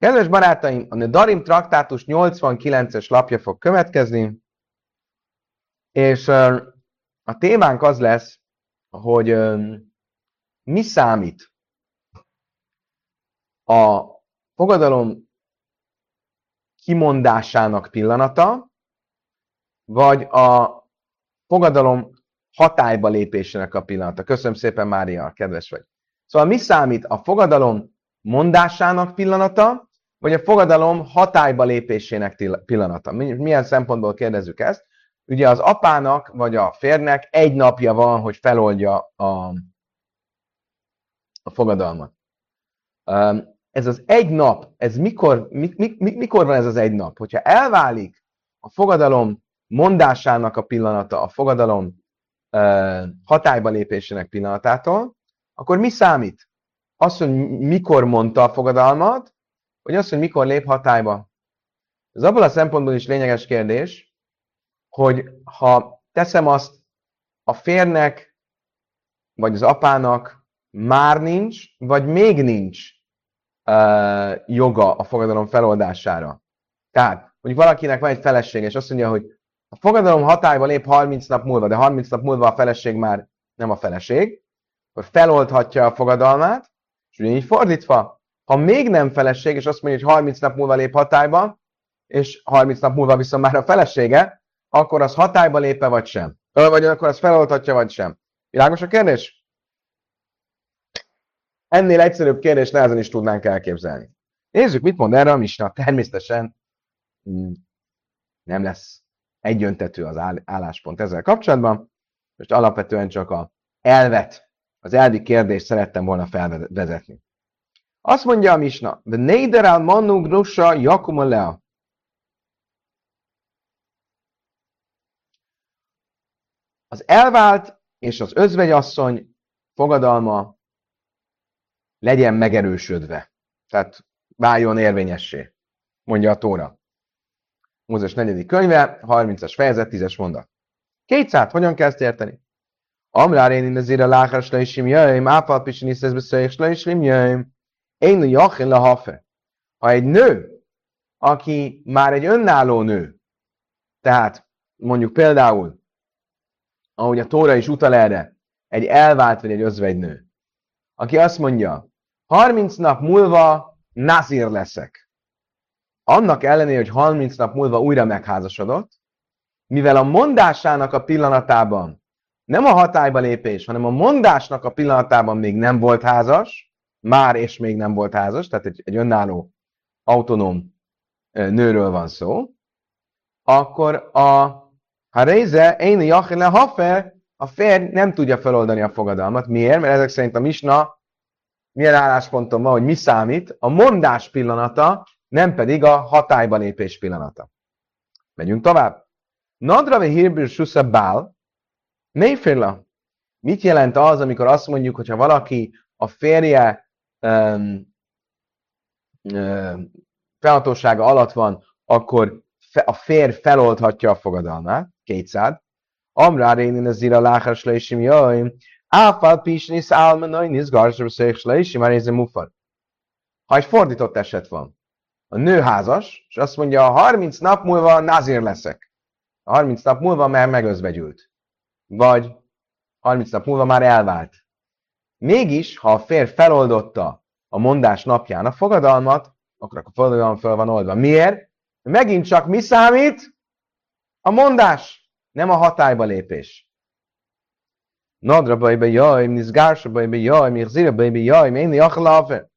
Kedves barátaim, a Darim traktátus 89-es lapja fog következni, és a témánk az lesz, hogy mi számít a fogadalom kimondásának pillanata, vagy a fogadalom hatályba lépésének a pillanata. Köszönöm szépen, Mária, kedves vagy. Szóval mi számít a fogadalom mondásának pillanata, vagy a fogadalom hatályba lépésének pillanata? Milyen szempontból kérdezzük ezt? Ugye az apának vagy a férnek egy napja van, hogy feloldja a, a fogadalmat. Ez az egy nap, ez mikor, mi, mi, mikor van ez az egy nap? Hogyha elválik a fogadalom mondásának a pillanata, a fogadalom hatályba lépésének pillanatától, akkor mi számít? Az, hogy mikor mondta a fogadalmat, vagy az, hogy mikor lép hatályba? Ez abból a szempontból is lényeges kérdés, hogy ha teszem azt a férnek, vagy az apának már nincs, vagy még nincs uh, joga a fogadalom feloldására. Tehát, hogy valakinek van egy feleség, és azt mondja, hogy a fogadalom hatályba lép 30 nap múlva, de 30 nap múlva a feleség már nem a feleség, akkor feloldhatja a fogadalmát, és ugyanígy fordítva, ha még nem feleség, és azt mondja, hogy 30 nap múlva lép hatályba, és 30 nap múlva viszont már a felesége, akkor az hatályba lépe vagy sem. Vagy akkor az feloldhatja vagy sem. Világos a kérdés? Ennél egyszerűbb kérdés nehezen is tudnánk elképzelni. Nézzük, mit mond erre a misna. Természetesen mm, nem lesz egyöntető az álláspont ezzel kapcsolatban. Most alapvetően csak a elvet, az elvi kérdést szerettem volna felvezetni. Azt mondja a misna, de neider al manu grusa jakuma lea. Az elvált és az özvegyasszony fogadalma legyen megerősödve. Tehát váljon érvényessé, mondja a Tóra. Mózes negyedik könyve, 30-as fejezet, 10-es mondat. Kétszát, hogyan ezt érteni? Amrár én indezére láhás le is jöjjön, ápal pisin is ez beszéljük, le is jöjjön. Én jachin le hafe. Ha egy nő, aki már egy önálló nő, tehát mondjuk például, ahogy a Tóra is utal erre, egy elvált vagy egy özvegynő, aki azt mondja, 30 nap múlva nazir leszek annak ellenére, hogy 30 nap múlva újra megházasodott, mivel a mondásának a pillanatában nem a hatályba lépés, hanem a mondásnak a pillanatában még nem volt házas, már és még nem volt házas, tehát egy, egy önálló, autonóm nőről van szó, akkor a ha réze, én jachile hafe, a férj nem tudja feloldani a fogadalmat. Miért? Mert ezek szerint a misna milyen állásponton van, hogy mi számít? A mondás pillanata nem pedig a hatályba lépés pillanata. Megyünk tovább. Nadrave hírből susza bál, mélyféla. Mit jelent az, amikor azt mondjuk, hogyha valaki a férje felhatósága alatt van, akkor a férj feloldhatja a fogadalmát, kétszád. Amrá rénin az ira láhás leisim jaj, áfál pisnis álmenaj nizgarsra széks leisim, már mufar. Ha egy fordított eset van, a nő házas, és azt mondja, a 30 nap múlva nazír leszek. A 30 nap múlva már megözvegyült. Vagy 30 nap múlva már elvált. Mégis, ha a férj feloldotta a mondás napján a fogadalmat, akkor a fogadalom fel van oldva. Miért? Megint csak mi számít? A mondás, nem a hatályba lépés. Nadra bajba jaj, nizgársa bajba jaj, mirzira bajba jaj, achlafe.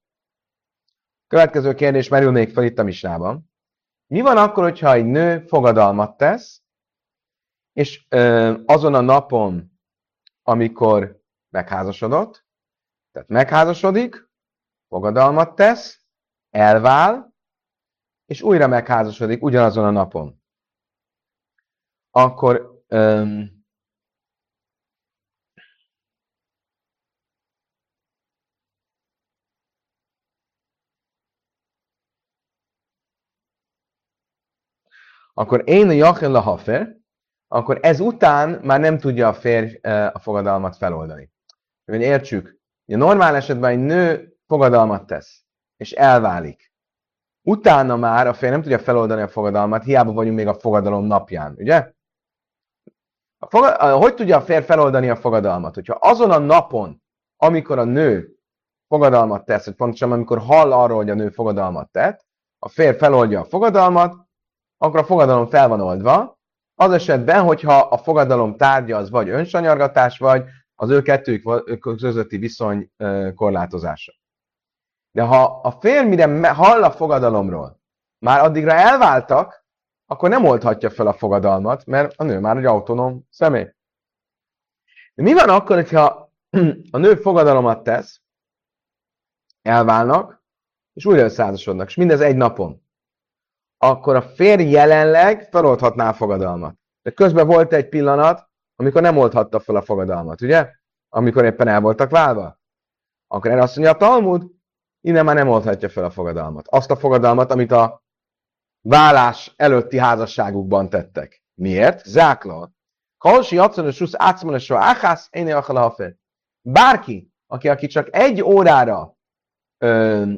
Következő kérdés merül még fel itt a misnában. Mi van akkor, hogyha egy nő fogadalmat tesz, és ö, azon a napon, amikor megházasodott, tehát megházasodik, fogadalmat tesz, elvál, és újra megházasodik ugyanazon a napon. Akkor öm, akkor én a Jachel a Hafer, akkor ez után már nem tudja a férj a fogadalmat feloldani. Hogy értsük, a normál esetben egy nő fogadalmat tesz, és elválik. utána már a férj nem tudja feloldani a fogadalmat, hiába vagyunk még a fogadalom napján, ugye? A fogad... Hogy tudja a férj feloldani a fogadalmat? Hogyha azon a napon, amikor a nő fogadalmat tesz, vagy pontosan amikor hall arról, hogy a nő fogadalmat tett, a férj feloldja a fogadalmat, akkor a fogadalom fel van oldva, az esetben, hogyha a fogadalom tárgya az vagy önsanyargatás, vagy az ő kettőjük közötti viszony korlátozása. De ha a férj mire hall a fogadalomról, már addigra elváltak, akkor nem oldhatja fel a fogadalmat, mert a nő már egy autonóm személy. De mi van akkor, hogyha a nő fogadalomat tesz, elválnak, és újra összeházasodnak, és mindez egy napon. Akkor a férj jelenleg feloldhatná a fogadalmat. De közben volt egy pillanat, amikor nem oldhatta fel a fogadalmat, ugye? Amikor éppen el voltak válva. Akkor erre azt mondja a Talmud, innen már nem oldhatja fel a fogadalmat. Azt a fogadalmat, amit a vállás előtti házasságukban tettek. Miért? Zákla. Kalsi acanos susz átszmanesra áhász, én Bárki, aki, aki csak egy órára ö,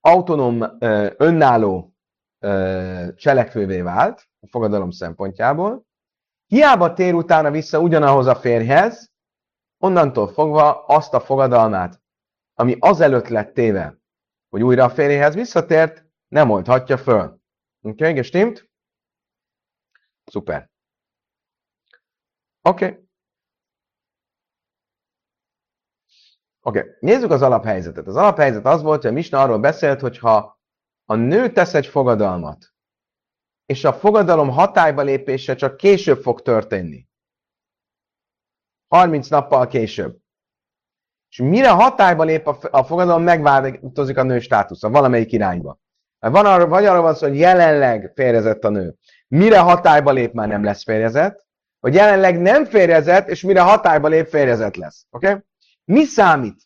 autonóm, ö, önálló ö, cselekvővé vált a fogadalom szempontjából, hiába tér utána vissza ugyanahoz a férjhez, onnantól fogva azt a fogadalmát, ami azelőtt lett téve, hogy újra a férjéhez visszatért, nem oldhatja föl. Oké, okay, gestimmt? Szuper. Oké. Okay. Oké, okay. nézzük az alaphelyzetet. Az alaphelyzet az volt, hogy a Misna arról beszélt, hogy ha a nő tesz egy fogadalmat, és a fogadalom hatályba lépése csak később fog történni, 30 nappal később, és mire hatályba lép a, a fogadalom, megváltozik a nő státusza valamelyik irányba. Van arra, vagy arra van szó, hogy jelenleg férjezett a nő. Mire hatályba lép, már nem lesz férjezett, vagy jelenleg nem férjezett, és mire hatályba lép, férjezett lesz. Oké? Okay? Mi számít?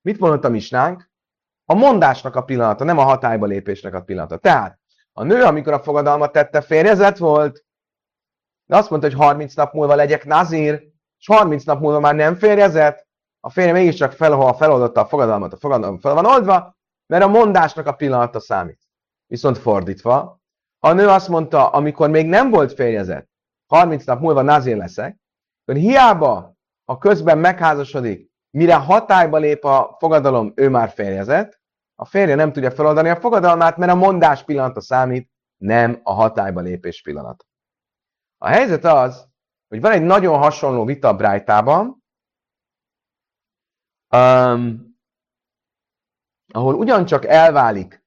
Mit mondott a misnánk? A mondásnak a pillanata, nem a hatályba lépésnek a pillanata. Tehát a nő, amikor a fogadalmat tette, férjezett volt, de azt mondta, hogy 30 nap múlva legyek nazír, és 30 nap múlva már nem férjezett, a férje mégiscsak fel, ha feloldotta a fogadalmat, a fogadalom fel van oldva, mert a mondásnak a pillanata számít. Viszont fordítva, ha a nő azt mondta, amikor még nem volt férjezett, 30 nap múlva nazír leszek, akkor hiába, ha közben megházasodik, mire hatályba lép a fogadalom, ő már férjezett, a férje nem tudja feloldani a fogadalmát, mert a mondás pillanata számít, nem a hatályba lépés pillanata. A helyzet az, hogy van egy nagyon hasonló vita Brájtában, um, ahol ugyancsak elválik,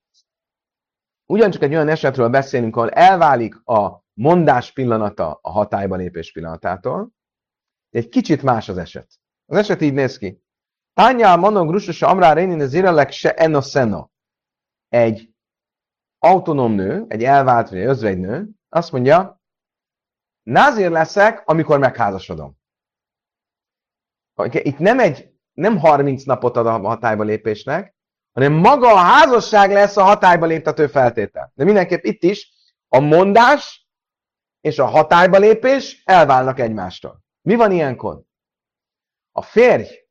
ugyancsak egy olyan esetről beszélünk, ahol elválik a mondás pillanata a hatályba lépés pillanatától, egy kicsit más az eset. Az eset így néz ki. Tányá manog rusos amrá rénin az irelek se enoszeno. Egy autonóm nő, egy elvált vagy egy nő, azt mondja, názér leszek, amikor megházasodom. Itt nem egy, nem 30 napot ad a hatályba lépésnek, hanem maga a házasság lesz a hatályba léptető feltétel. De mindenképp itt is a mondás és a hatályba lépés elválnak egymástól. Mi van ilyenkor? A férj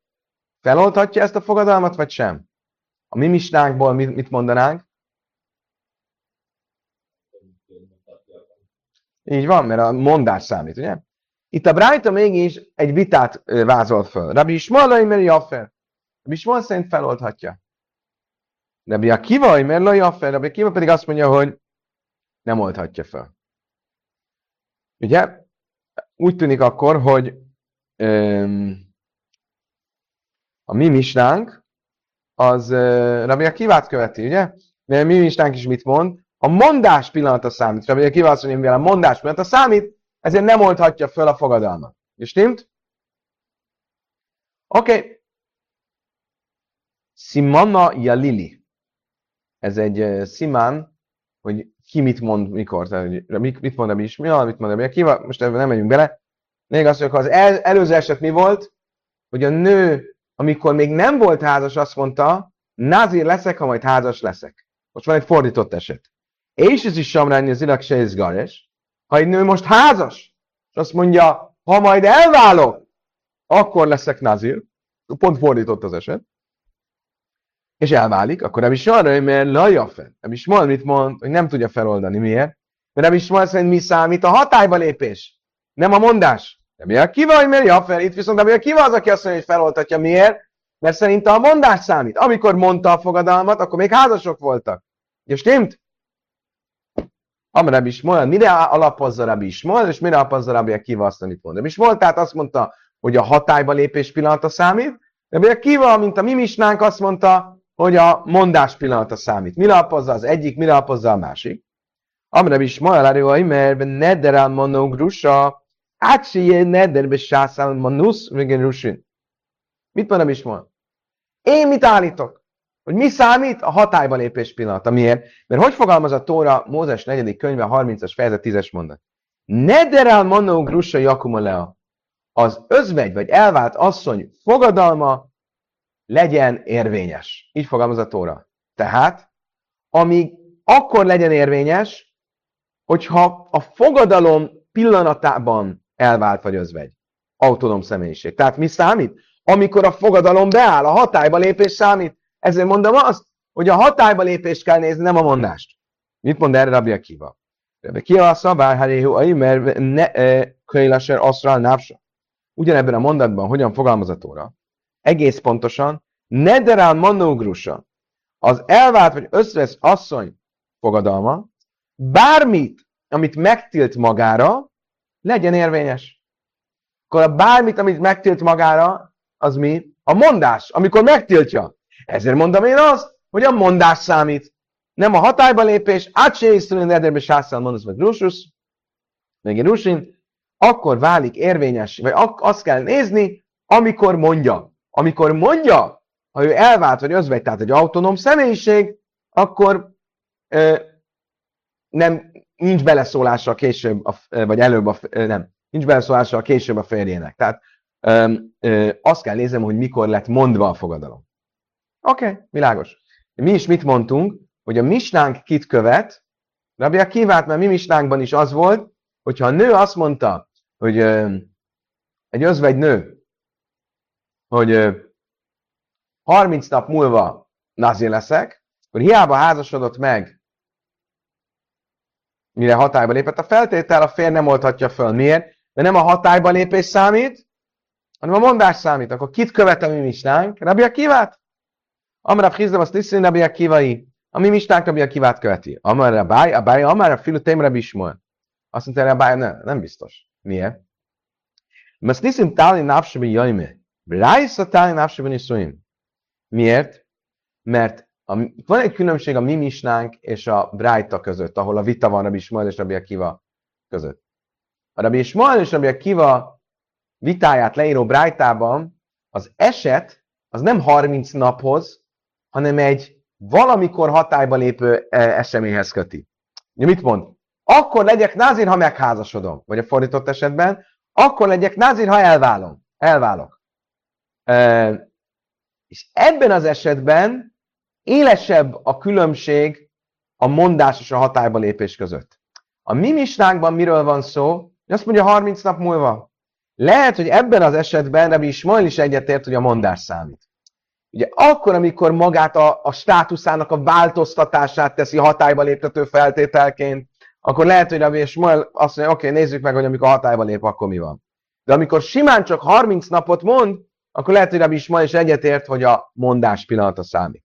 feloldhatja ezt a fogadalmat, vagy sem? A mi misnánkból mit mondanánk? Így van, mert a mondás számít, ugye? Itt a Brájta mégis egy vitát vázol föl. Rabbi Ismaelai mert Jaffer. Rabbi Ismael szerint feloldhatja. Rabbi Akiva, Loi Jaffer. Rabbi Akiva pedig azt mondja, hogy nem oldhatja fel. Ugye? Úgy tűnik akkor, hogy öm, a mi misnánk, az Rabbi Akivát követi, ugye? Mert mi misnánk is mit mond? A mondás pillanata számít. Rabbi Akiva azt mondja, mivel a mondás pillanata számít, ezért nem oldhatja föl a fogadalmat. És stimmt? Oké. Okay. Simana Yalili. Ez egy uh, szimán, hogy ki mit mond, mikor. Tehát, mit, mit mond a is, mi mit mond a Akiva, most ebben nem megyünk bele. Még mondjuk, ha az el, előző eset mi volt, hogy a nő amikor még nem volt házas, azt mondta, nazir leszek, ha majd házas leszek. Most van egy fordított eset. És ez is samrányi az irak se izgares. Ha egy nő most házas, és azt mondja, ha majd elválok, akkor leszek nazir. Pont fordított az eset. és elválik, akkor nem is arra, mert lajafen. Nem is mond, mit mond, hogy nem tudja feloldani. Miért? Mert nem is mond szerint mi számít a hatályba lépés, nem a mondás. De mi a kiva, hogy miért Jafer? Itt viszont mi a kiva az, aki azt mondja, hogy feloldhatja. Miért? Mert szerint a mondás számít. Amikor mondta a fogadalmat, akkor még házasok voltak. És stimmt? Amire is mond, mire alapozza Rabbi Ismol, és mire alapozza Rabbi Akiva azt, amit mond. Rabbi Ismol, tehát azt mondta, hogy a hatályba lépés pillanata számít, Rabbi Akiva, mint a mi azt mondta, hogy a mondás pillanata számít. Mire alapozza az egyik, mire alapozza a másik. Amire is ma elárulja, mert nederel monogrusa, átséje nederbe sászál manusz, végén rusin. Mit mondom is ma? Én mit állítok? Hogy mi számít a hatályba lépés pillanata? Miért? Mert hogy fogalmaz a Tóra Mózes 4. könyve 30-as fejezet 10-es mondat? Nederel lea. Az özvegy vagy elvált asszony fogadalma legyen érvényes. Így fogalmaz a Tóra. Tehát, amíg akkor legyen érvényes, hogyha a fogadalom pillanatában elvált vagy özvegy. Autonóm személyiség. Tehát mi számít? Amikor a fogadalom beáll, a hatályba lépés számít. Ezért mondom azt, hogy a hatályba lépést kell nézni, nem a mondást. Mit mond erre Rabbi Akiva? Rabbi Akiva a szabály, haréhu, mert ne kölylaser aszrál nápsa. Ugyanebben a mondatban hogyan fogalmazatóra? Egész pontosan, nederál manógrusa, az elvált vagy összvesz asszony fogadalma, bármit, amit megtilt magára, legyen érvényes. Akkor a bármit, amit megtilt magára, az mi? A mondás, amikor megtiltja. Ezért mondom én azt, hogy a mondás számít. Nem a hatályba lépés, átséisztülni ederbe sászal mondasz meg rusus, meg rusin, akkor válik érvényes, vagy azt kell nézni, amikor mondja. Amikor mondja, ha ő elvált, vagy özvegy, tehát egy autonóm személyiség, akkor ö, nem, nincs beleszólása később, a, vagy előbb, a, nem, nincs beleszólása később a férjének. Tehát ö, ö, azt kell nézem, hogy mikor lett mondva a fogadalom. Oké, okay, világos. Mi is mit mondtunk, hogy a misnánk kit követ, Rabbi a kivált, mert mi misnánkban is az volt, hogyha a nő azt mondta, hogy ö, egy özvegy nő, hogy ö, 30 nap múlva nazi leszek, akkor hiába házasodott meg mire hatályba lépett. A feltétel a fér nem oldhatja föl. Miért? Mert nem a hatályba lépés számít, hanem a mondás számít. Akkor kit követem mi misnánk? Rabbi Akivát? Amara Frizdav azt tisztén Rabbi Akivai. A mi misnánk Rabbi Akivát követi. Amara Báj, a Báj, Amara Filu Tém Rabbi Ismol. Azt mondta, hogy Báj, ne, nem biztos. Miért? Mert niszim táli napsebe jajme. Rájsz táli napsebe niszuim. Miért? Mert a, van egy különbség a mi misnánk és a Brájta között, ahol a vita van Rabbi Ismael és Rabbi Akiva között. A Rabbi Ismael és Rabbi Akiva vitáját leíró Brájtában az eset az nem 30 naphoz, hanem egy valamikor hatályba lépő e, eseményhez köti. Mit mond? Akkor legyek názir, ha megházasodom. Vagy a fordított esetben, akkor legyek názir, ha elválom. Elválok. E, és ebben az esetben élesebb a különbség a mondás és a hatályba lépés között. A mi misnánkban miről van szó? Azt mondja 30 nap múlva. Lehet, hogy ebben az esetben Rabbi Ismail is egyetért, hogy a mondás számít. Ugye akkor, amikor magát a, a státuszának a változtatását teszi hatályba léptető feltételként, akkor lehet, hogy Rabbi Ismail azt mondja, oké, okay, nézzük meg, hogy amikor hatályba lép, akkor mi van. De amikor simán csak 30 napot mond, akkor lehet, hogy Rabbi Ismail is egyetért, hogy a mondás pillanata számít.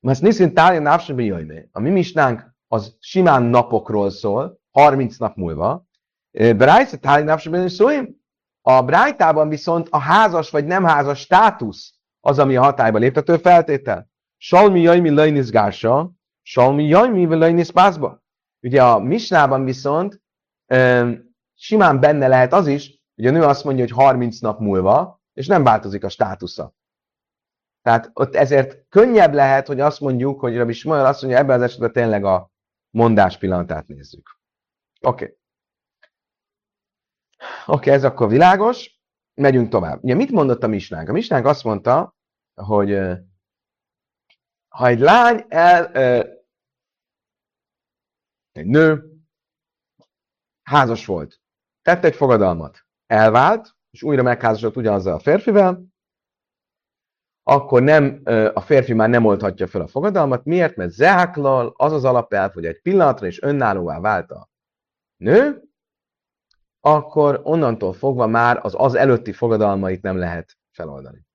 Mert niszint tálja napsebe jöjjme. A mi misnánk az simán napokról szól, 30 nap múlva. Brájsz, tálja napsebe szóim? A brájtában viszont a házas vagy nem házas státusz az, ami a hatályba léptető feltétel. Salmi jajmi lejnisz gársa, salmi jajmi lejnisz pászba. Ugye a misnában viszont simán benne lehet az is, hogy a nő azt mondja, hogy 30 nap múlva, és nem változik a státusza. Tehát ott ezért könnyebb lehet, hogy azt mondjuk, hogy Rabbi Smolyal azt mondja, ebben az esetben tényleg a mondás pillanatát nézzük. Oké. Okay. Oké, okay, ez akkor világos. Megyünk tovább. Ugye mit mondott a misnánk? A misnánk azt mondta, hogy ha egy lány el, egy nő házas volt, tett egy fogadalmat, elvált, és újra megházasodott ugyanazzal a férfivel, akkor nem, a férfi már nem oldhatja fel a fogadalmat. Miért? Mert zeháklal az az alapelv, hogy egy pillanatra is önállóvá vált a nő, akkor onnantól fogva már az az előtti fogadalmait nem lehet feloldani.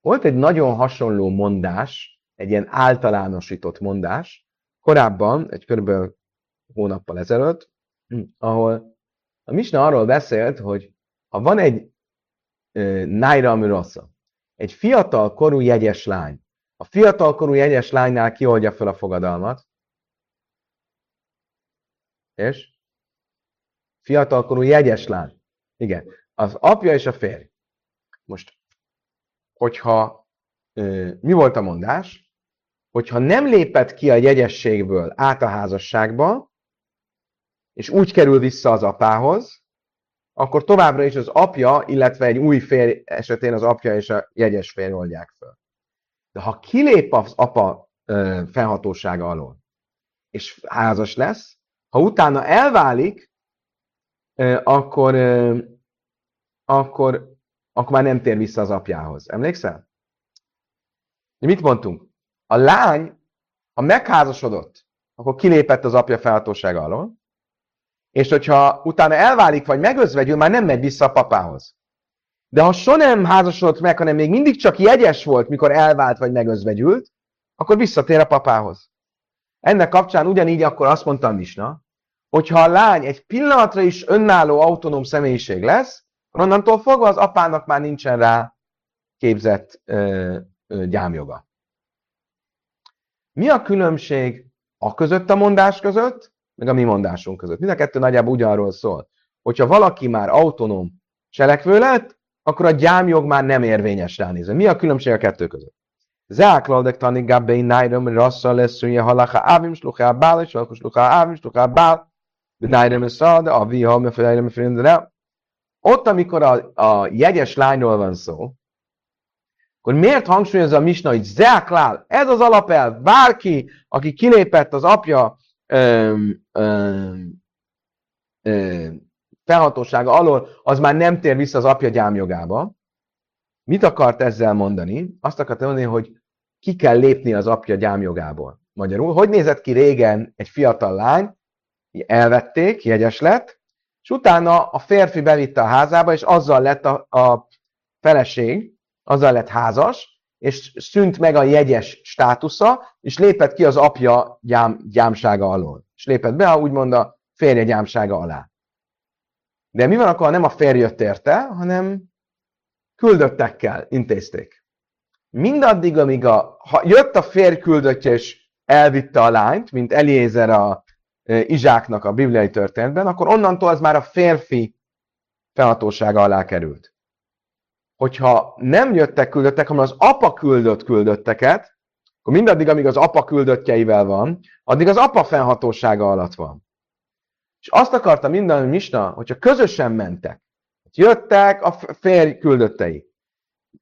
Volt egy nagyon hasonló mondás, egy ilyen általánosított mondás, korábban, egy körülbelül hónappal ezelőtt, ahol a Misna arról beszélt, hogy ha van egy Naira Mirosza, egy fiatal korú jegyes lány, a fiatal korú jegyes lánynál kioldja fel a fogadalmat, és fiatalkorú jegyes lány. Igen. Az apja és a férj. Most, hogyha mi volt a mondás? Hogyha nem lépett ki a jegyességből át a házasságba, és úgy kerül vissza az apához, akkor továbbra is az apja, illetve egy új férj esetén az apja és a jegyes férj oldják föl. De ha kilép az apa ö, felhatósága alól, és házas lesz, ha utána elválik, ö, akkor, ö, akkor, akkor már nem tér vissza az apjához. Emlékszel? Mit mondtunk? A lány, ha megházasodott, akkor kilépett az apja felhatósága alól, és hogyha utána elválik, vagy megözvegyül, már nem megy vissza a papához. De ha so nem házasodott meg, hanem még mindig csak jegyes volt, mikor elvált, vagy megözvegyült, akkor visszatér a papához. Ennek kapcsán ugyanígy akkor azt mondta a Misna, hogyha a lány egy pillanatra is önálló autonóm személyiség lesz, onnantól fogva az apának már nincsen rá képzett ö, ö, gyámjoga. Mi a különbség a között a mondás között, meg a mi mondásunk között. Mind a kettő nagyjából ugyanarról szól. Hogyha valaki már autonóm cselekvő lett, akkor a gyámjog már nem érvényes ránézve. Mi a különbség a kettő között? Zák laldek tani gabbei nájrom, rassza lesz, hogy halacha ávim, sluchá bál, és alkos sluchá ávim, sluchá bál, de nájrom szal, de a viha, me felejrem, de Ott, amikor a, a jegyes lányról van szó, akkor miért hangsúlyozza a Misna, hogy Zeaklál, ez az alapelv, bárki, aki kilépett az apja felhatósága alól, az már nem tér vissza az apja gyámjogába. Mit akart ezzel mondani? Azt akart mondani, hogy ki kell lépni az apja gyámjogából. Magyarul, hogy nézett ki régen egy fiatal lány, elvették, jegyes lett, és utána a férfi bevitte a házába, és azzal lett a, a feleség, azzal lett házas, és szűnt meg a jegyes státusza, és lépett ki az apja gyám, gyámsága alól. És lépett be, úgymond a férje gyámsága alá. De mi van akkor, ha nem a férj jött érte, hanem küldöttekkel intézték. Mindaddig, amíg a, ha jött a férj küldöttje, és elvitte a lányt, mint Eliézer a e, Izsáknak a bibliai történetben, akkor onnantól az már a férfi felhatósága alá került hogyha nem jöttek küldöttek, hanem az apa küldött küldötteket, akkor mindaddig, amíg az apa küldöttjeivel van, addig az apa fennhatósága alatt van. És azt akarta minden Misna, hogyha közösen mentek, hogy jöttek a férj küldöttei,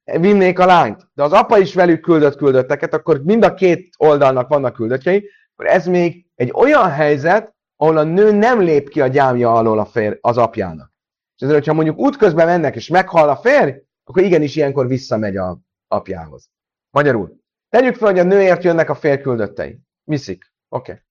vinnék a lányt, de az apa is velük küldött küldötteket, akkor mind a két oldalnak vannak küldöttjei, akkor ez még egy olyan helyzet, ahol a nő nem lép ki a gyámja alól a férj, az apjának. És ezért, hogyha mondjuk útközben mennek, és meghal a férj, akkor igenis ilyenkor visszamegy a apjához. Magyarul, tegyük fel, hogy a nőért jönnek a férküldöttei. Miszik. Oké. Okay.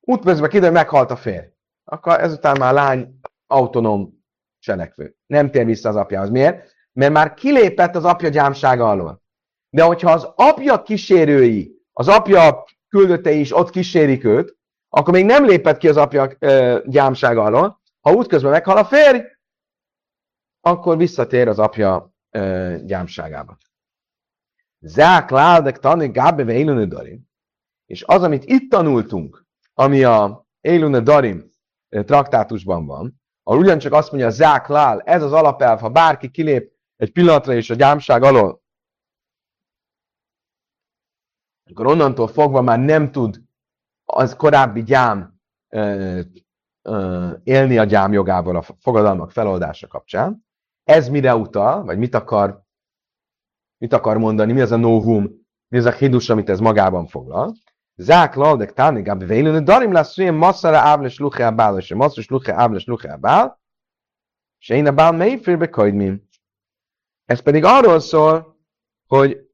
Útközben kiderül, meghalt a férj. Akkor ezután már lány autonóm cselekvő. Nem tér vissza az apjához. Miért? Mert már kilépett az apja gyámsága alól. De hogyha az apja kísérői, az apja küldöttei is ott kísérik őt, akkor még nem lépett ki az apja ö, gyámsága alól. Ha útközben meghal a férj, akkor visszatér az apja gyámságába. Zák láldek tani gábe ve darim. És az, amit itt tanultunk, ami a Élune Darim traktátusban van, ahol ugyancsak azt mondja, Zák lál, ez az alapelv, ha bárki kilép egy pillanatra és a gyámság alól, akkor onnantól fogva már nem tud az korábbi gyám ö, ö, élni a gyám jogával a fogadalmak feloldása kapcsán. Ez mire utal, vagy mit akar, mit akar mondani, mi az a novum, mi az a hidus, amit ez magában foglal. Zák laldek táni gab vélőn, darim lesz ilyen masszara ávles luche a bál, és masszara luche ávles luche a bál, és én a bál mely félbe kajdmim. Ez pedig arról szól, hogy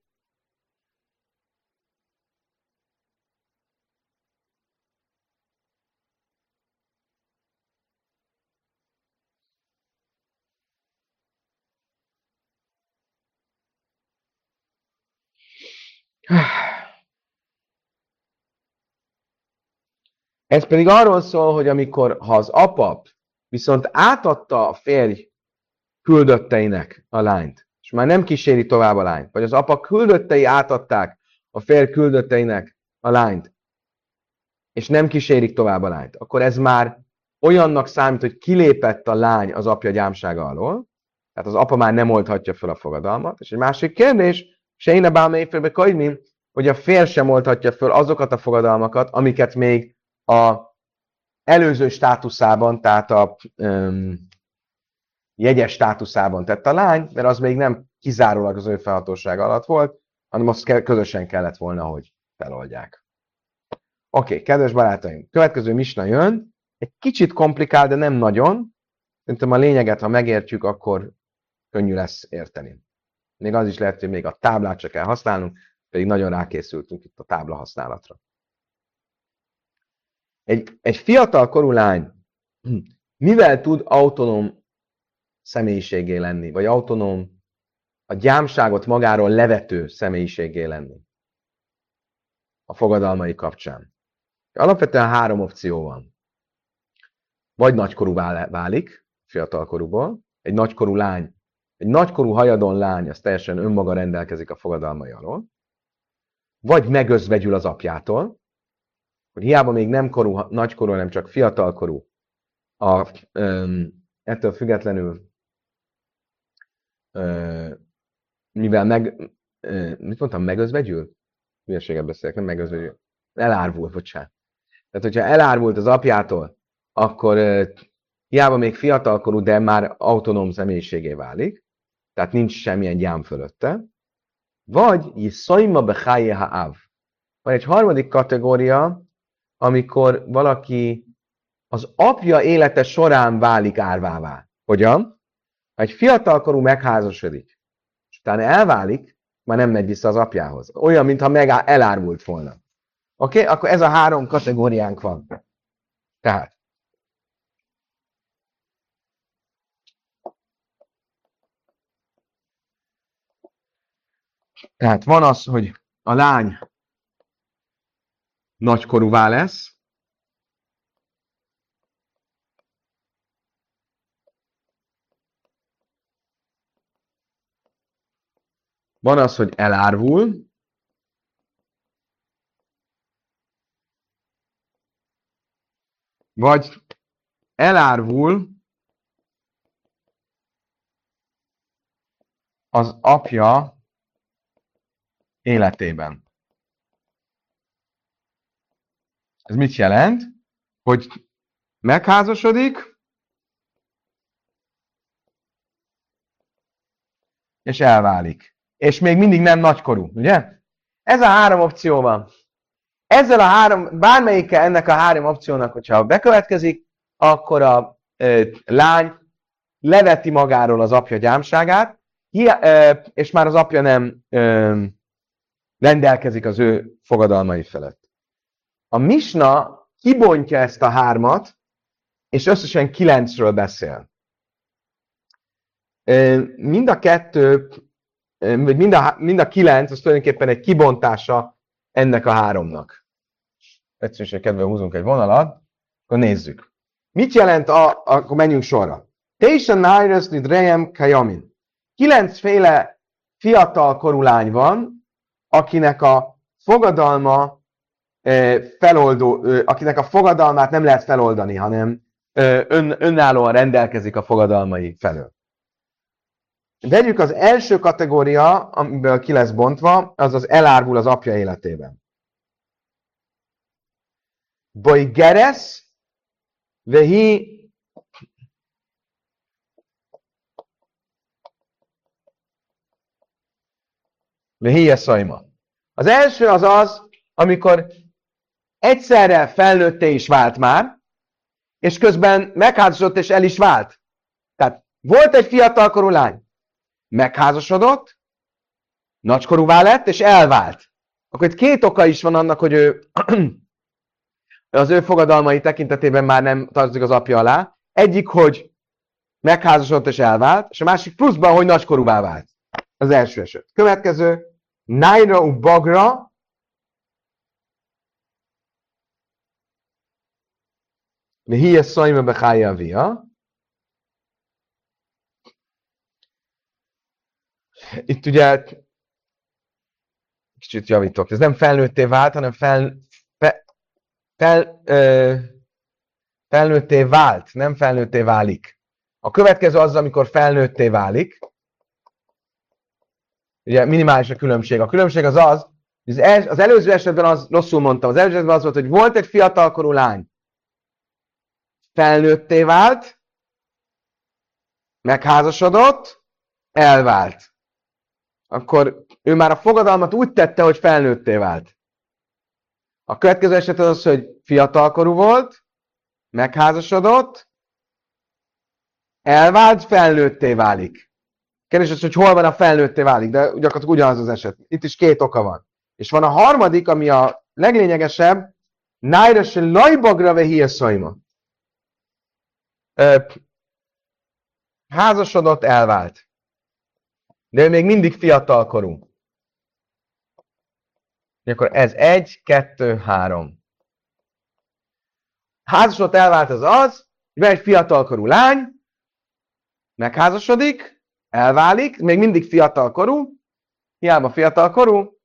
Ez pedig arról szól, hogy amikor, ha az apa viszont átadta a férj küldötteinek a lányt, és már nem kíséri tovább a lányt, vagy az apa küldöttei átadták a férj küldötteinek a lányt, és nem kísérik tovább a lányt, akkor ez már olyannak számít, hogy kilépett a lány az apja gyámsága alól, tehát az apa már nem oldhatja fel a fogadalmat. És egy másik kérdés, se én a bálméfélbe kajmin, hogy a férj sem oldhatja föl azokat a fogadalmakat, amiket még a előző státuszában, tehát a um, jegyes státuszában tett a lány, mert az még nem kizárólag az ő felhatósága alatt volt, hanem azt közösen kellett volna, hogy feloldják. Oké, okay, kedves barátaim, következő misna jön, egy kicsit komplikál, de nem nagyon. Szerintem a lényeget, ha megértjük, akkor könnyű lesz érteni. Még az is lehet, hogy még a táblát csak kell használnunk, pedig nagyon rákészültünk itt a tábla használatra. Egy, egy fiatal korú lány mivel tud autonóm személyiségé lenni, vagy autonóm a gyámságot magáról levető személyiségé lenni a fogadalmai kapcsán. Alapvetően három opció van. Vagy nagykorú válik, fiatalkorúból, egy nagykorú lány, egy nagykorú hajadon lány, az teljesen önmaga rendelkezik a fogadalmai alól, vagy megözvegyül az apjától, hogy hiába még nem korú, nagykorú, hanem csak fiatalkorú, a, öm, ettől függetlenül, ö, mivel meg, ö, mit mondtam, megözvegyül? Hülyeséget beszélek, nem megözvegyül. Elárvul, bocsánat. Tehát, hogyha elárvult az apjától, akkor ö, hiába még fiatalkorú, de már autonóm személyiségé válik, tehát nincs semmilyen gyám fölötte, vagy Yisoima Bechaye Ha'av. Van egy harmadik kategória, amikor valaki az apja élete során válik árvává. Hogyan? Ha egy fiatalkorú megházasodik, és utána elválik, már nem megy vissza az apjához. Olyan, mintha meg elárvult volna. Oké? Okay? Akkor ez a három kategóriánk van. Tehát. Tehát van az, hogy a lány nagykorúvá lesz, Van az, hogy elárvul, vagy elárvul az apja életében. Ez mit jelent? Hogy megházasodik, és elválik. És még mindig nem nagykorú, ugye? Ez a három opció van. Ezzel a három, bármelyike ennek a három opciónak, hogyha bekövetkezik, akkor a ö, lány leveti magáról az apja gyámságát, és már az apja nem ö, rendelkezik az ő fogadalmai felett. A Misna kibontja ezt a hármat, és összesen kilencről beszél. Mind a kettő, vagy mind a, mind a kilenc, az tulajdonképpen egy kibontása ennek a háromnak. Egyszerűen kedve húzunk egy vonalat, akkor nézzük. Mit jelent a, akkor menjünk sorra. Tésha Nairus Nidrejem Kajamin. Kilencféle fiatal korú lány van, akinek a fogadalma feloldó, akinek a fogadalmát nem lehet feloldani, hanem ön, önállóan rendelkezik a fogadalmai felől. Vegyük az első kategória, amiből ki lesz bontva, az az elárvul az apja életében. Boy geres, vehi vehi Az első az az, amikor egyszerre felnőtte is vált már, és közben megházasodott és el is vált. Tehát volt egy fiatalkorú lány, megházasodott, nagykorúvá lett, és elvált. Akkor itt két oka is van annak, hogy ő az ő fogadalmai tekintetében már nem tartozik az apja alá. Egyik, hogy megházasodott és elvált, és a másik pluszban, hogy nagykorúvá vált. Az első eset. Következő, Naira u bagra, Vihia szajma bechája via. Itt ugye kicsit javítok, ez nem felnőtté vált, hanem fel, fe, fel, ö, felnőtté vált, nem felnőtté válik. A következő az, amikor felnőtté válik. Ugye minimális a különbség. A különbség az az, hogy az, el, az előző esetben az, rosszul mondtam, az előző esetben az volt, hogy volt egy fiatalkorú lány, felnőtté vált, megházasodott, elvált. Akkor ő már a fogadalmat úgy tette, hogy felnőtté vált. A következő eset az, az hogy fiatalkorú volt, megházasodott, elvált, felnőtté válik. Kérdés az, hogy hol van a felnőtté válik, de gyakorlatilag ugyanaz az eset. Itt is két oka van. És van a harmadik, ami a leglényegesebb, Nájra se lajbagra ve hieszaima. Házasodott, elvált. De ő még mindig fiatalkorú. Akkor ez egy, kettő, három. Házasodott, elvált az az, hogy egy fiatalkorú lány, megházasodik, elválik, még mindig fiatalkorú, hiába fiatalkorú,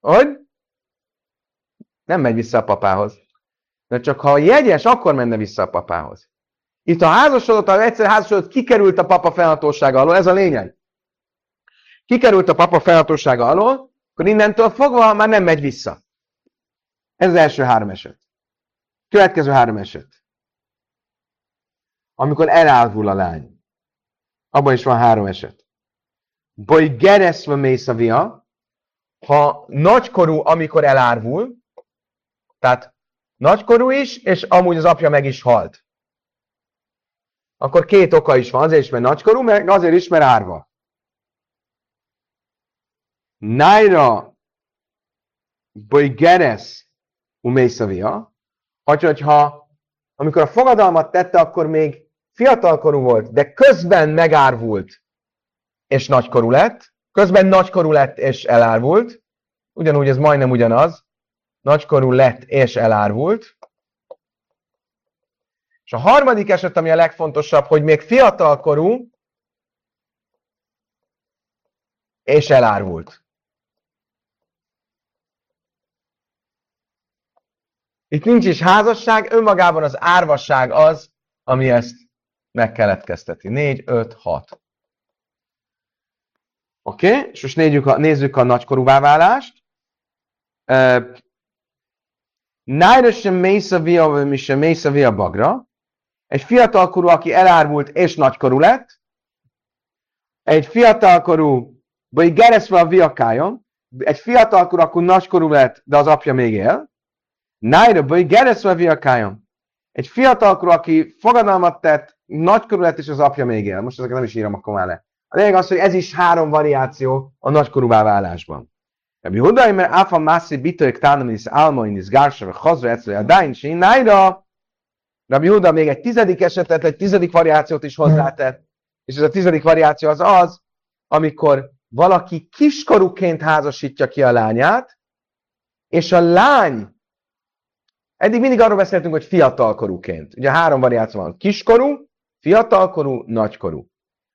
hogy nem megy vissza a papához. De csak ha jegyes, akkor menne vissza a papához. Itt a házasodott, ha egyszer házasodott, kikerült a papa felhatósága alól, ez a lényeg. Kikerült a papa felhatósága alól, akkor innentől fogva már nem megy vissza. Ez az első három eset. Következő három eset. Amikor elárvul a lány. Abban is van három eset. Boly gereszve mész a via, ha nagykorú, amikor elárvul, tehát nagykorú is, és amúgy az apja meg is halt akkor két oka is van, azért is, mert nagykorú, meg azért is, mert árva. Naira Boygeres Umészavia, hogyha amikor a fogadalmat tette, akkor még fiatalkorú volt, de közben megárvult, és nagykorú lett, közben nagykorú lett, és elárvult, ugyanúgy ez majdnem ugyanaz, nagykorú lett, és elárvult, és a harmadik eset, ami a legfontosabb, hogy még fiatalkorú, és elárvult. Itt nincs is házasság, önmagában az árvasság az, ami ezt megkeletkezteti. 4, 5, 6. Oké, és most nézzük a, nézzük a nagykorúvá válást. Nájra sem mésza via, mi sem mésza via bagra. Egy fiatalkorú, aki elárvult és nagykorú lett, egy fiatalkorú, vagy gereszve a viakájon, egy fiatalkorú, akkor nagykorú lett, de az apja még él, Nájra, vagy gereszve a viakájon. Egy fiatalkorú, aki fogadalmat tett, nagykorú lett, és az apja még él. Most ezeket nem is írom akkor már le. A lényeg az, hogy ez is három variáció a nagykorúvá válásban. Rabbi Hudai, mert áfa mászi bitóik tánamis álmainis gársa, hazra egyszerű a dáin, nájra, Rabbi Huda még egy tizedik esetet, egy tizedik variációt is hozzátett, és ez a tizedik variáció az az, amikor valaki kiskorúként házasítja ki a lányát, és a lány, eddig mindig arról beszéltünk, hogy fiatalkorúként. Ugye három variáció van. Kiskorú, fiatalkorú, nagykorú.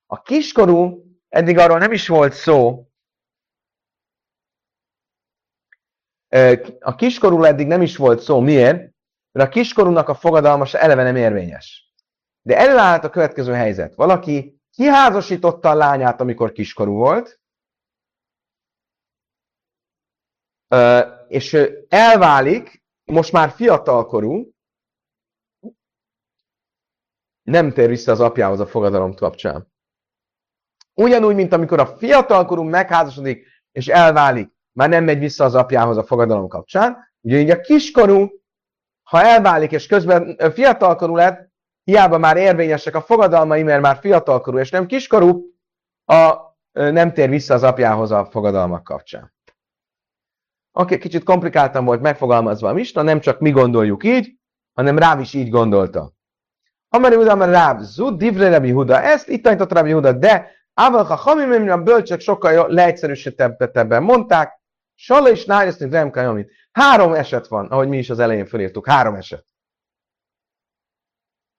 A kiskorú, eddig arról nem is volt szó, a kiskorú eddig nem is volt szó. Miért? mert a kiskorúnak a fogadalma se eleve nem érvényes. De előállhat a következő helyzet. Valaki kiházasította a lányát, amikor kiskorú volt, és elválik, most már fiatalkorú, nem tér vissza az apjához a fogadalom kapcsán. Ugyanúgy, mint amikor a fiatalkorú megházasodik és elválik, már nem megy vissza az apjához a fogadalom kapcsán, ugye így a kiskorú ha elválik, és közben fiatalkorú lett, hiába már érvényesek a fogadalmai, mert már fiatalkorú, és nem kiskorú, a, nem tér vissza az apjához a fogadalmak kapcsán. Oké, okay, kicsit komplikáltan volt megfogalmazva a misna, nem csak mi gondoljuk így, hanem Ráv is így gondolta. Amari Huda, Ráv, Zud, Divre Rabbi Huda, ezt itt tanított Rabbi Huda, de Ával, ha Hamimim, a bölcsök sokkal leegyszerűsítebbetebben mondták, Sala és Nájesztünk Remkájamit. Három eset van, ahogy mi is az elején fölírtuk. Három eset.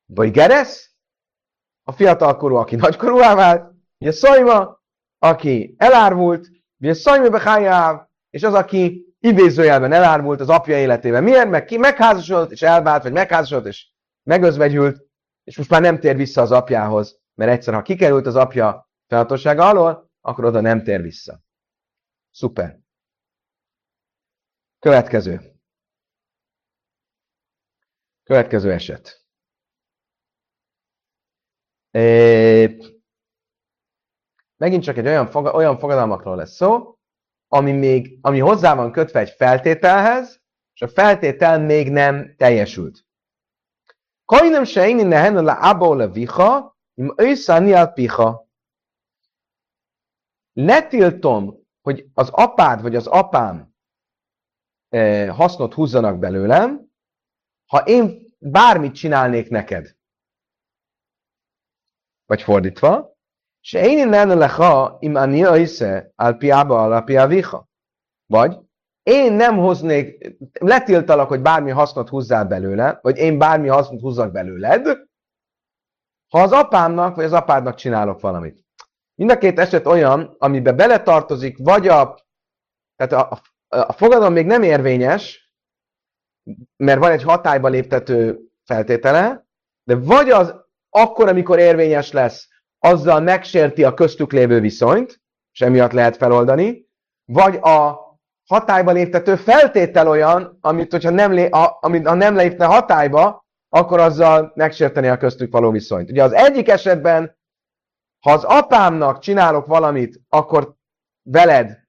Vagy Geresz, a fiatalkorú, aki nagykorúvá vált, ugye Szajma, aki elárvult, ugye Szajma Behájáv, és az, aki idézőjelben elárvult az apja életében. Miért? Meg ki megházasodott, és elvált, vagy megházasodott, és megözvegyült, és most már nem tér vissza az apjához, mert egyszer, ha kikerült az apja feladatossága alól, akkor oda nem tér vissza. Szuper. Következő. Következő eset. É, megint csak egy olyan, foga, olyan fogadalmakról lesz szó, ami, még, ami hozzá van kötve egy feltételhez, és a feltétel még nem teljesült. Kajnem se én innen le abba le viha, im őszani al piha. Letiltom, hogy az apád vagy az apám eh, hasznot húzzanak belőlem, ha én bármit csinálnék neked. Vagy fordítva, se én innen leha im ania isze al piába al viha. Vagy én nem hoznék, letiltalak, hogy bármi hasznot húzzál belőle, vagy én bármi hasznot húzzak belőled, ha az apámnak, vagy az apádnak csinálok valamit. Mind a két eset olyan, amiben beletartozik, vagy a, tehát a, a, a fogadalom még nem érvényes, mert van egy hatályba léptető feltétele, de vagy az akkor, amikor érvényes lesz, azzal megsérti a köztük lévő viszonyt, és emiatt lehet feloldani, vagy a hatályba léptető feltétel olyan, amit, hogyha nem, lé, a, amit, ha nem lépne hatályba, akkor azzal megsérteni a köztük való viszonyt. Ugye az egyik esetben, ha az apámnak csinálok valamit, akkor veled,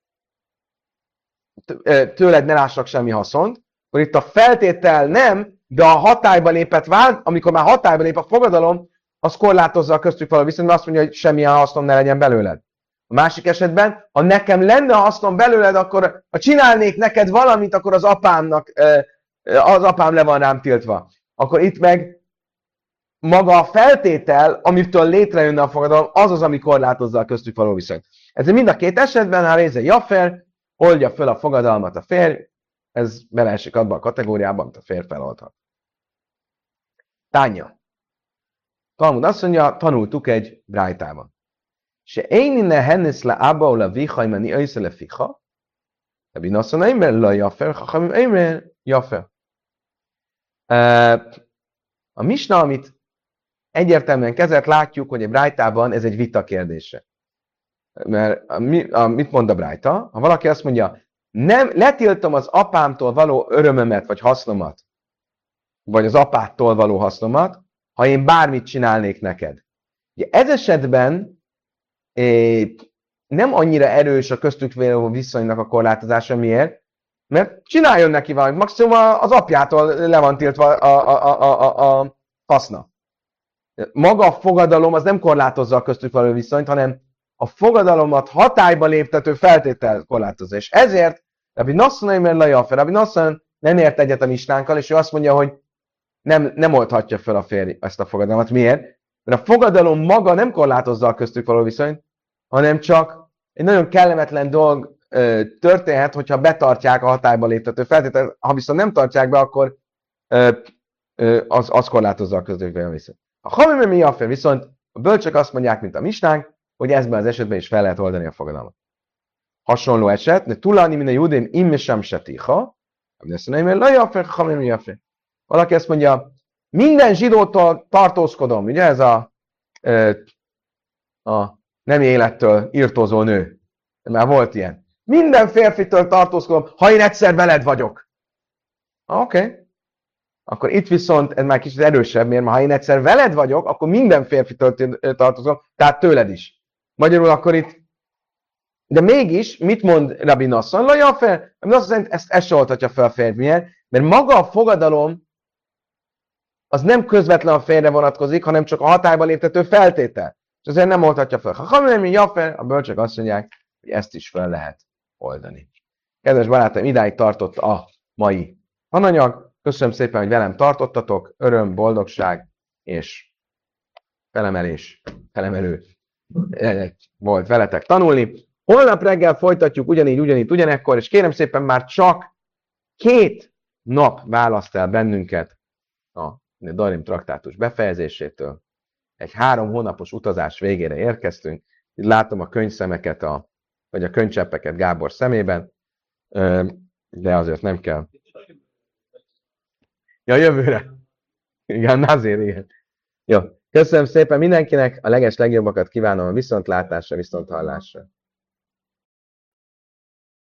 tőled ne lássak semmi haszont, akkor itt a feltétel nem, de a hatályba lépett vált, amikor már hatályba lép a fogadalom, az korlátozza a köztük való viszonyt, mert azt mondja, hogy semmilyen hasznom ne legyen belőled. A másik esetben, ha nekem lenne hasznom belőled, akkor ha csinálnék neked valamit, akkor az apámnak, az apám le van rám tiltva. Akkor itt meg maga a feltétel, amitől létrejönne a fogadalom, az az, ami korlátozza a köztük való viszonyt. Ez mind a két esetben, ha része Jaffer, oldja föl a fogadalmat a férj, ez beleesik abba a kategóriában, amit a férj feloldhat. Tánya. Talmud azt mondja, tanultuk egy brájtában. Hennes le abba le vicha imani öjsze le ficha, Rabbi Nassan Eimer la jafer, Chachamim Eimer jafer. A misna, egyértelműen kezelt, látjuk, hogy a Brájtában ez egy vita kérdése. Mert a, a, mit mond a Brájta? Ha valaki azt mondja, nem, letiltom az apámtól való örömömet, vagy hasznomat, vagy az apától való hasznomat, ha én bármit csinálnék neked. Ugye ez esetben nem annyira erős a köztük viszonynak a korlátozása. Miért? Mert csináljon neki valamit. Maximum az apjától le van tiltva a, a, a, a, a haszna. Maga a fogadalom az nem korlátozza a köztük való viszonyt, hanem a fogadalomat hatályba léptető feltétel korlátozza. És ezért Rabbi Nassan Eimer Lajafer, Rabbi Nassan nem ért egyet a misnánkkal, és ő azt mondja, hogy nem, nem oldhatja fel a férj ezt a fogadalmat. Miért? Mert a fogadalom maga nem korlátozza a köztük való viszonyt, hanem csak egy nagyon kellemetlen dolg ö, történhet, hogyha betartják a hatályba léptető feltételt. Ha viszont nem tartják be, akkor ö, ö, az, az korlátozza a közökbe viszont. A hamim mi a viszont a bölcsök azt mondják, mint a misnánk, hogy ezben az esetben is fel lehet oldani a fogadalmat. Hasonló eset, de tulani minden judém immesem se tiha, valaki azt mondja, minden zsidótól tartózkodom, ugye ez a, a nem élettől írtózó nő. Már volt ilyen. Minden férfitől tartózkodom, ha én egyszer veled vagyok. Oké. Okay. Akkor itt viszont ez már kicsit erősebb, mert ha én egyszer veled vagyok, akkor minden férfitől tartozom, tehát tőled is. Magyarul akkor itt de mégis, mit mond Rabbi Nassan? Laja fel, Rabbi Nassan szerint ezt, se fel a férfi. Miért? Mert maga a fogadalom az nem közvetlen a férre vonatkozik, hanem csak a hatályba léptető feltétel és azért nem oldhatja fel. Ha hamar, mint Jaffer, a bölcsök azt mondják, hogy ezt is fel lehet oldani. Kedves barátaim, idáig tartott a mai tananyag. Köszönöm szépen, hogy velem tartottatok. Öröm, boldogság és felemelés, felemelő volt veletek tanulni. Holnap reggel folytatjuk ugyanígy, ugyanígy, ugyanekkor, és kérem szépen már csak két nap választ el bennünket a Darim traktátus befejezésétől. Egy három hónapos utazás végére érkeztünk. Itt látom a könyvszemeket, a, vagy a könycseppeket Gábor szemében, de azért nem kell. Ja, jövőre. Igen, azért, igen. Jó. Köszönöm szépen mindenkinek, a leges legjobbakat kívánom a viszontlátásra, viszonthallásra.